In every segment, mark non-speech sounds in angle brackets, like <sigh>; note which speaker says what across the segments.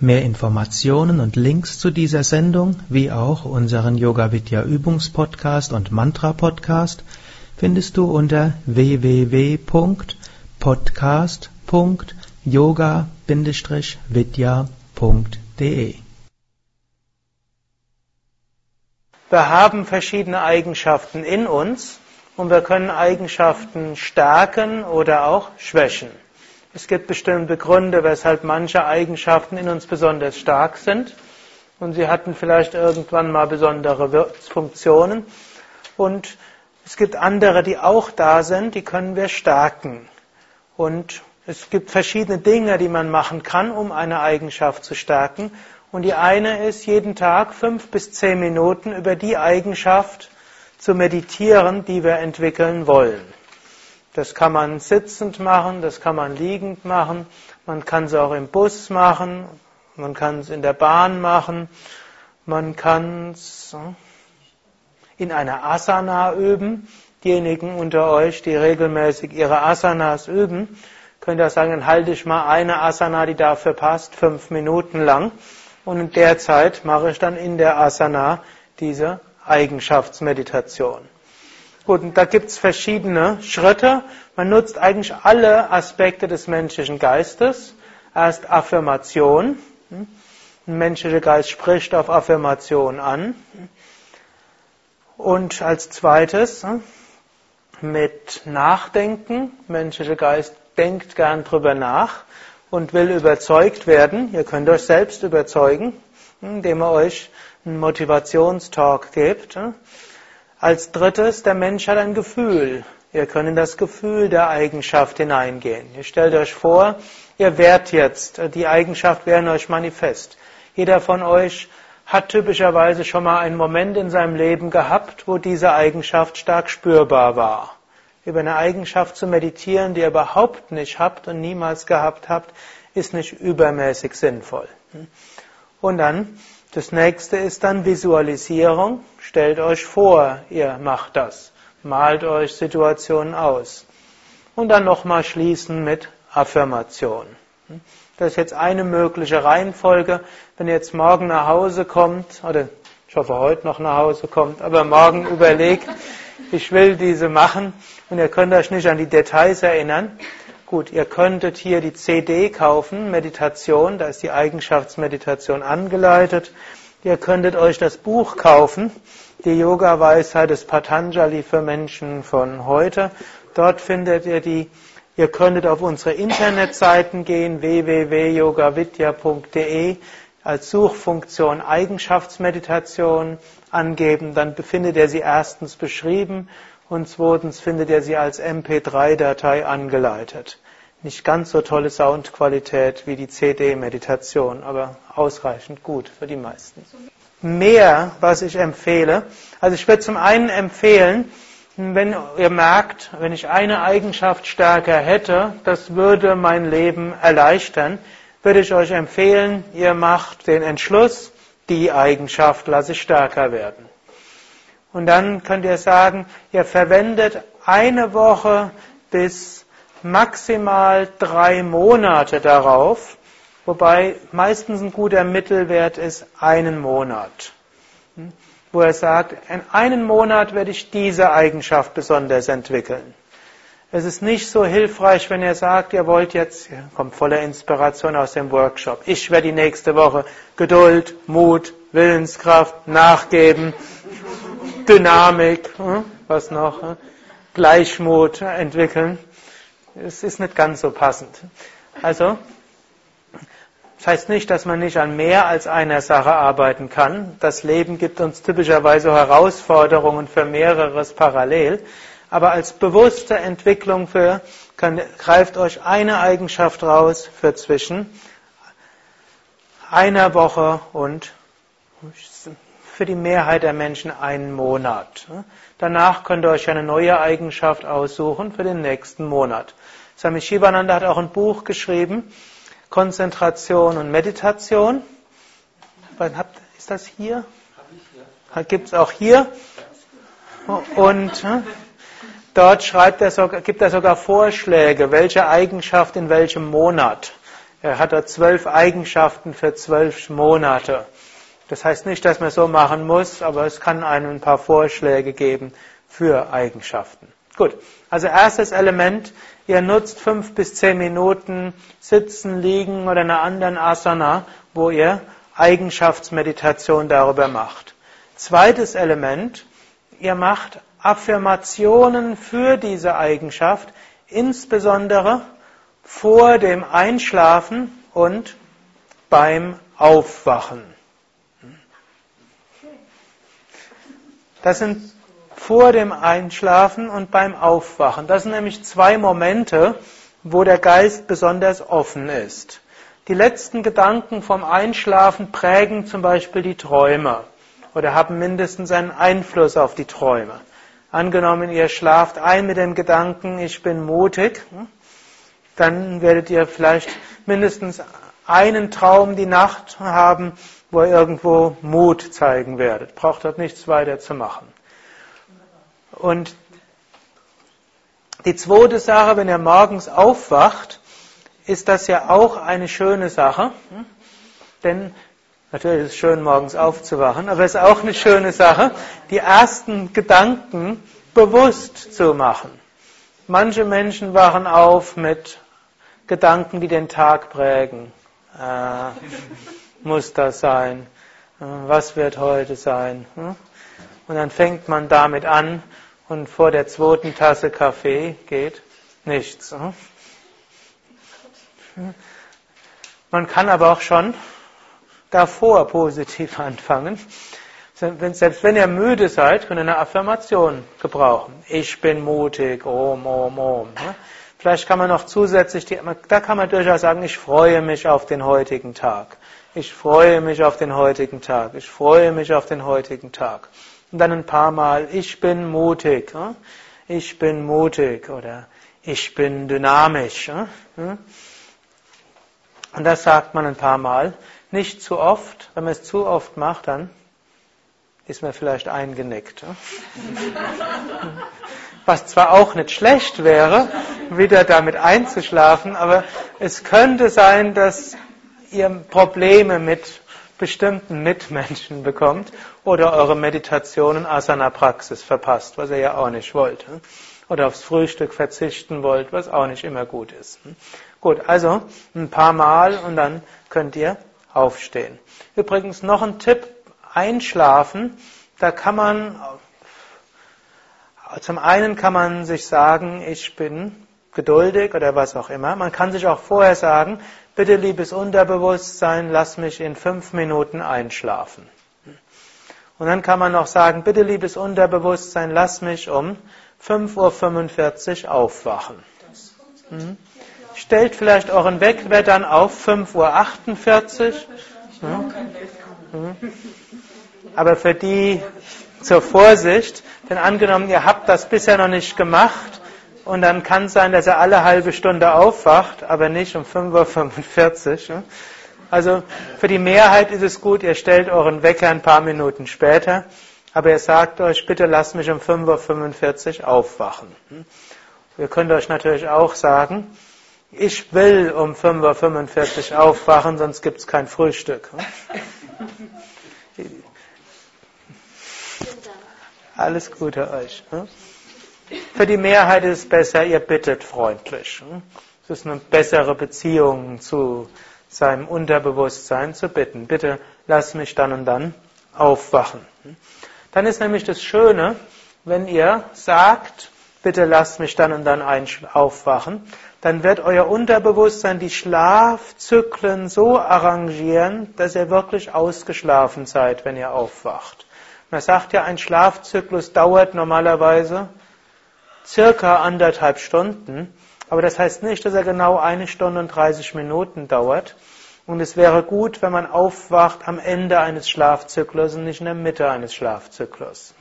Speaker 1: Mehr Informationen und Links zu dieser Sendung, wie auch unseren Yoga Vidya Übungspodcast und Mantra Podcast findest du unter www.podcast.yoga-vidya.de.
Speaker 2: Wir haben verschiedene Eigenschaften in uns und wir können Eigenschaften stärken oder auch schwächen. Es gibt bestimmte Gründe, weshalb manche Eigenschaften in uns besonders stark sind und sie hatten vielleicht irgendwann mal besondere Funktionen und es gibt andere, die auch da sind, die können wir stärken. Und es gibt verschiedene Dinge, die man machen kann, um eine Eigenschaft zu stärken. Und die eine ist, jeden Tag fünf bis zehn Minuten über die Eigenschaft zu meditieren, die wir entwickeln wollen. Das kann man sitzend machen, das kann man liegend machen, man kann es auch im Bus machen, man kann es in der Bahn machen, man kann es in einer Asana üben. Diejenigen unter euch, die regelmäßig ihre Asanas üben, können ja sagen, dann halte ich mal eine Asana, die dafür passt, fünf Minuten lang. Und in der Zeit mache ich dann in der Asana diese Eigenschaftsmeditation. Gut, und da gibt's verschiedene Schritte. Man nutzt eigentlich alle Aspekte des menschlichen Geistes. Erst Affirmation. Ein menschlicher Geist spricht auf Affirmation an. Und als zweites mit Nachdenken. Menschlicher Geist denkt gern drüber nach und will überzeugt werden. Ihr könnt euch selbst überzeugen, indem ihr euch einen Motivationstalk gebt. Als drittes, der Mensch hat ein Gefühl. Ihr könnt in das Gefühl der Eigenschaft hineingehen. Ihr stellt euch vor, ihr werdet jetzt, die Eigenschaft wäre euch manifest. Jeder von euch hat typischerweise schon mal einen Moment in seinem Leben gehabt, wo diese Eigenschaft stark spürbar war. Über eine Eigenschaft zu meditieren, die ihr überhaupt nicht habt und niemals gehabt habt, ist nicht übermäßig sinnvoll. Und dann das nächste ist dann Visualisierung. Stellt euch vor, ihr macht das. Malt euch Situationen aus. Und dann nochmal schließen mit Affirmation. Das ist jetzt eine mögliche Reihenfolge. Wenn ihr jetzt morgen nach Hause kommt, oder ich hoffe heute noch nach Hause kommt, aber morgen überlegt, ich will diese machen und ihr könnt euch nicht an die Details erinnern, Gut, ihr könntet hier die CD kaufen, Meditation, da ist die Eigenschaftsmeditation angeleitet. Ihr könntet euch das Buch kaufen, die Yoga-Weisheit des Patanjali für Menschen von heute. Dort findet ihr die, ihr könntet auf unsere Internetseiten gehen, www.yogavidya.de, als Suchfunktion Eigenschaftsmeditation angeben, dann befindet ihr sie erstens beschrieben und zweitens findet ihr sie als MP3-Datei angeleitet. Nicht ganz so tolle Soundqualität wie die CD-Meditation, aber ausreichend gut für die meisten. Mehr, was ich empfehle, also ich würde zum einen empfehlen, wenn ihr merkt, wenn ich eine Eigenschaft stärker hätte, das würde mein Leben erleichtern, würde ich euch empfehlen, ihr macht den Entschluss, die Eigenschaft lasse ich stärker werden. Und dann könnt ihr sagen, ihr verwendet eine Woche bis maximal drei Monate darauf, wobei meistens ein guter Mittelwert ist einen Monat. Wo er sagt, in einem Monat werde ich diese Eigenschaft besonders entwickeln. Es ist nicht so hilfreich, wenn ihr sagt, ihr wollt jetzt, kommt voller Inspiration aus dem Workshop, ich werde die nächste Woche Geduld, Mut, Willenskraft, Nachgeben, Dynamik, hm, was noch, hm, Gleichmut entwickeln. Es ist nicht ganz so passend. Also, das heißt nicht, dass man nicht an mehr als einer Sache arbeiten kann. Das Leben gibt uns typischerweise Herausforderungen für mehreres parallel. Aber als bewusste Entwicklung für, kann, greift euch eine Eigenschaft raus für zwischen einer Woche und für die Mehrheit der Menschen einen Monat. Danach könnt ihr euch eine neue Eigenschaft aussuchen für den nächsten Monat. Swami Shivananda hat auch ein Buch geschrieben, Konzentration und Meditation. Ist das hier? Gibt es auch hier. Und dort schreibt er sogar, gibt er sogar Vorschläge, welche Eigenschaft in welchem Monat. Er hat da zwölf Eigenschaften für zwölf Monate. Das heißt nicht, dass man so machen muss, aber es kann einem ein paar Vorschläge geben für Eigenschaften. Gut, also erstes Element, ihr nutzt fünf bis zehn Minuten Sitzen, Liegen oder einer anderen Asana, wo ihr Eigenschaftsmeditation darüber macht. Zweites Element, ihr macht Affirmationen für diese Eigenschaft, insbesondere vor dem Einschlafen und beim Aufwachen. Das sind vor dem Einschlafen und beim Aufwachen. Das sind nämlich zwei Momente, wo der Geist besonders offen ist. Die letzten Gedanken vom Einschlafen prägen zum Beispiel die Träume oder haben mindestens einen Einfluss auf die Träume. Angenommen, ihr schlaft ein mit dem Gedanken, ich bin mutig, dann werdet ihr vielleicht mindestens einen Traum die Nacht haben, wo ihr irgendwo Mut zeigen werdet. Braucht dort nichts weiter zu machen. Und die zweite Sache, wenn ihr morgens aufwacht, ist das ja auch eine schöne Sache. Denn natürlich ist es schön, morgens aufzuwachen, aber es ist auch eine schöne Sache, die ersten Gedanken bewusst zu machen. Manche Menschen wachen auf mit Gedanken, die den Tag prägen. Äh, muss das sein? Äh, was wird heute sein? Hm? Und dann fängt man damit an und vor der zweiten Tasse Kaffee geht nichts. Hm? Man kann aber auch schon davor positiv <laughs> anfangen. Selbst wenn ihr müde seid, könnt ihr eine Affirmation gebrauchen. Ich bin mutig, om, om, om. Hm? Vielleicht kann man noch zusätzlich, die, da kann man durchaus sagen, ich freue mich auf den heutigen Tag. Ich freue mich auf den heutigen Tag. Ich freue mich auf den heutigen Tag. Und dann ein paar Mal, ich bin mutig. Ich bin mutig oder ich bin dynamisch. Und das sagt man ein paar Mal. Nicht zu oft. Wenn man es zu oft macht, dann ist man vielleicht eingenickt. <laughs> was zwar auch nicht schlecht wäre, wieder damit einzuschlafen, aber es könnte sein, dass ihr Probleme mit bestimmten Mitmenschen bekommt oder eure Meditation und Asana-Praxis verpasst, was ihr ja auch nicht wollt. Oder aufs Frühstück verzichten wollt, was auch nicht immer gut ist. Gut, also ein paar Mal und dann könnt ihr aufstehen. Übrigens noch ein Tipp, einschlafen, da kann man zum einen kann man sich sagen, ich bin geduldig oder was auch immer. Man kann sich auch vorher sagen, bitte liebes Unterbewusstsein, lass mich in fünf Minuten einschlafen. Und dann kann man noch sagen, bitte liebes Unterbewusstsein, lass mich um 5.45 Uhr aufwachen. Hm? Stellt vielleicht euren Wecker dann auf 5.48 Uhr. Hm? Hm? Aber für die zur Vorsicht, denn angenommen, ihr habt das bisher noch nicht gemacht und dann kann es sein, dass er alle halbe Stunde aufwacht, aber nicht um 5.45 Uhr. Also für die Mehrheit ist es gut, ihr stellt euren Wecker ein paar Minuten später, aber ihr sagt euch, bitte lasst mich um 5.45 Uhr aufwachen. Ihr könnt euch natürlich auch sagen, ich will um 5.45 Uhr aufwachen, sonst gibt es kein Frühstück. <laughs> Alles Gute euch. Für die Mehrheit ist es besser, ihr bittet freundlich. Hm? Es ist eine bessere Beziehung zu seinem Unterbewusstsein zu bitten. Bitte lass mich dann und dann aufwachen. Hm? Dann ist nämlich das Schöne, wenn ihr sagt, bitte lasst mich dann und dann aufwachen, dann wird euer Unterbewusstsein die Schlafzyklen so arrangieren, dass ihr wirklich ausgeschlafen seid, wenn ihr aufwacht. Man sagt ja, ein Schlafzyklus dauert normalerweise circa anderthalb Stunden, aber das heißt nicht, dass er genau eine Stunde und 30 Minuten dauert. Und es wäre gut, wenn man aufwacht am Ende eines Schlafzyklus und nicht in der Mitte eines Schlafzyklus.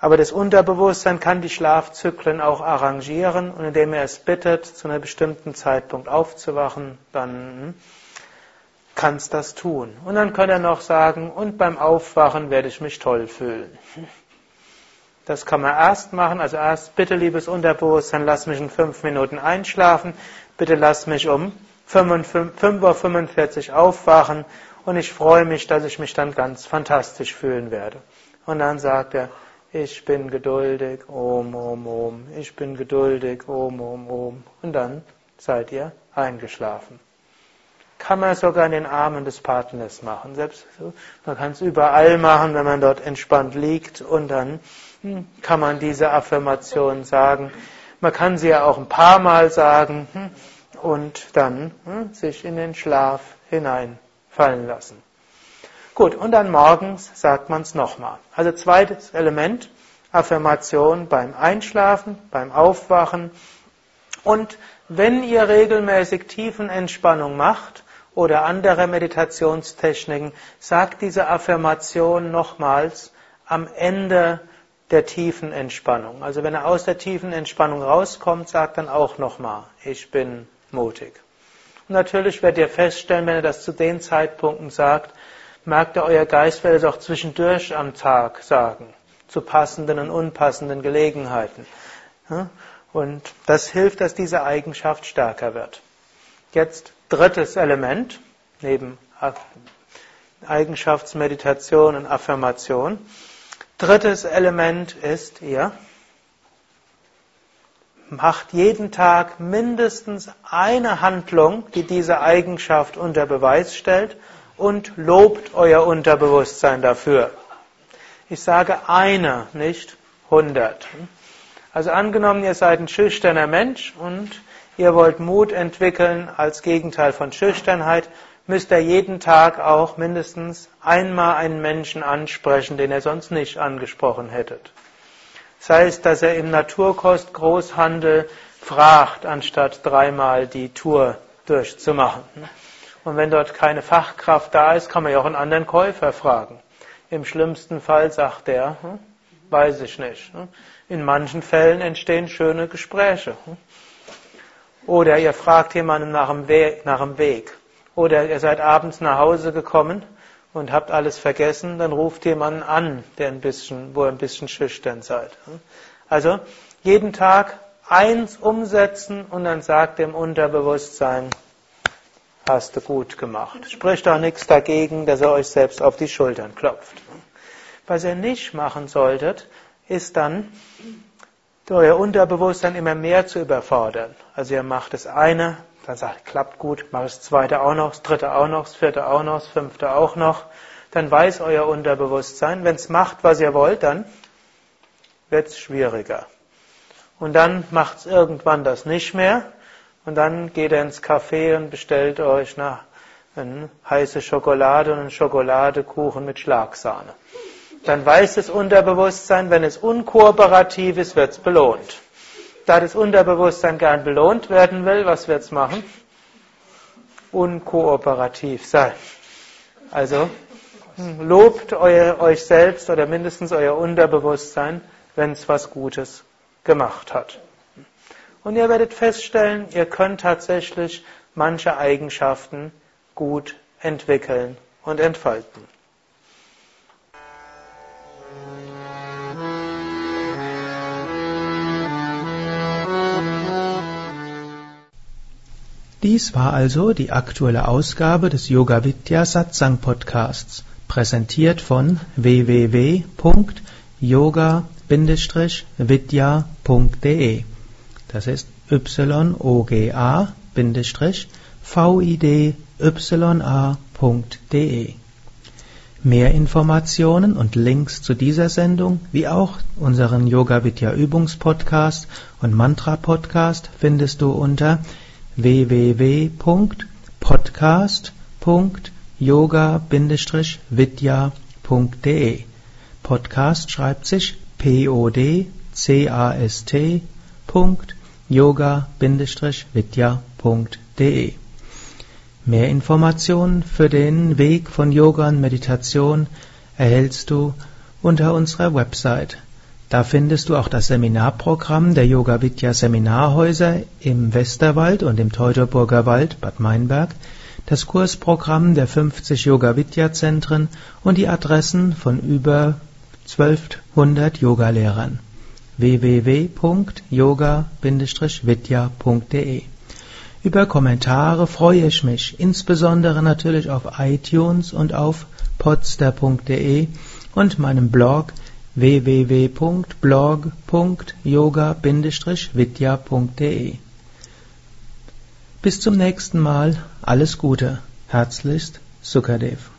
Speaker 2: Aber das Unterbewusstsein kann die Schlafzyklen auch arrangieren und indem er es bittet, zu einem bestimmten Zeitpunkt aufzuwachen, dann kann es das tun. Und dann kann er noch sagen, und beim Aufwachen werde ich mich toll fühlen. Das kann man erst machen, also erst, bitte liebes Unterbewusstsein, lass mich in fünf Minuten einschlafen, bitte lass mich um 5.45 Uhr aufwachen und ich freue mich, dass ich mich dann ganz fantastisch fühlen werde. Und dann sagt er, ich bin geduldig, om, om, om, ich bin geduldig, om, om, om. Und dann seid ihr eingeschlafen. Kann man sogar in den Armen des Partners machen. Selbst man kann es überall machen, wenn man dort entspannt liegt und dann kann man diese Affirmation sagen. Man kann sie ja auch ein paar Mal sagen. Hm, und dann hm, sich in den Schlaf hineinfallen lassen. Gut, und dann morgens sagt man es nochmal. Also zweites Element, Affirmation beim Einschlafen, beim Aufwachen. Und wenn ihr regelmäßig Tiefenentspannung macht oder andere Meditationstechniken, sagt diese Affirmation nochmals am Ende der tiefen Entspannung. Also wenn er aus der tiefen Entspannung rauskommt, sagt dann auch nochmal, ich bin mutig. Und natürlich werdet ihr feststellen, wenn ihr das zu den Zeitpunkten sagt, merkt ihr, euer Geist wird es auch zwischendurch am Tag sagen, zu passenden und unpassenden Gelegenheiten. Und das hilft, dass diese Eigenschaft stärker wird. Jetzt drittes Element, neben Eigenschaftsmeditation und Affirmation. Drittes Element ist ihr macht jeden Tag mindestens eine Handlung, die diese Eigenschaft unter Beweis stellt und lobt euer Unterbewusstsein dafür. Ich sage eine, nicht hundert. Also angenommen, ihr seid ein schüchterner Mensch und ihr wollt Mut entwickeln als Gegenteil von Schüchternheit, müsst ihr jeden Tag auch mindestens einmal einen Menschen ansprechen, den ihr sonst nicht angesprochen hättet. Sei es, dass er im Naturkostgroßhandel fragt, anstatt dreimal die Tour durchzumachen. Und wenn dort keine Fachkraft da ist, kann man ja auch einen anderen Käufer fragen. Im schlimmsten Fall sagt er, hm, weiß ich nicht. Hm. In manchen Fällen entstehen schöne Gespräche. Hm. Oder ihr fragt jemanden nach dem Weg. Oder ihr seid abends nach Hause gekommen und habt alles vergessen, dann ruft jemanden an, der ein bisschen, wo ihr ein bisschen schüchtern seid. Also jeden Tag eins umsetzen und dann sagt dem Unterbewusstsein, hast du gut gemacht. Spricht auch nichts dagegen, dass er euch selbst auf die Schultern klopft. Was ihr nicht machen solltet, ist dann, euer Unterbewusstsein immer mehr zu überfordern. Also ihr macht das eine, dann sagt, klappt gut, mach das zweite auch noch, das dritte auch noch, das vierte auch noch, das fünfte auch noch. Dann weiß euer Unterbewusstsein, wenn es macht, was ihr wollt, dann wird es schwieriger. Und dann macht es irgendwann das nicht mehr. Und dann geht er ins Café und bestellt euch eine, eine heiße Schokolade und einen Schokoladekuchen mit Schlagsahne. Dann weiß das Unterbewusstsein, wenn es unkooperativ ist, wird es belohnt da das Unterbewusstsein gern belohnt werden will, was wird es machen? Unkooperativ sein. Also hm, lobt euer, euch selbst oder mindestens euer Unterbewusstsein, wenn es was Gutes gemacht hat. Und ihr werdet feststellen, ihr könnt tatsächlich manche Eigenschaften gut entwickeln und entfalten.
Speaker 1: Dies war also die aktuelle Ausgabe des Yoga Vidya Satsang Podcasts, präsentiert von www.yoga-vidya.de. Das ist yoga-vidya.de. Mehr Informationen und Links zu dieser Sendung, wie auch unseren Yoga Vidya Übungspodcast und Mantra Podcast findest du unter www.podcast.yoga-vidya.de Podcast schreibt sich P-O-D-C-A-S-T Yoga-vidya.de
Speaker 2: Mehr Informationen für den Weg von Yoga und Meditation erhältst du unter unserer Website. Da findest du auch das Seminarprogramm der Yoga Vidya Seminarhäuser im Westerwald und im Teutoburger Wald, Bad Meinberg, das Kursprogramm der 50 Yoga Vidya Zentren und die Adressen von über 1200 Yogalehrern. www.yoga-vidya.de Über Kommentare freue ich mich, insbesondere natürlich auf iTunes und auf podster.de und meinem Blog www.blog.yoga-vidya.de Bis zum nächsten Mal, alles Gute, herzlichst Sukadev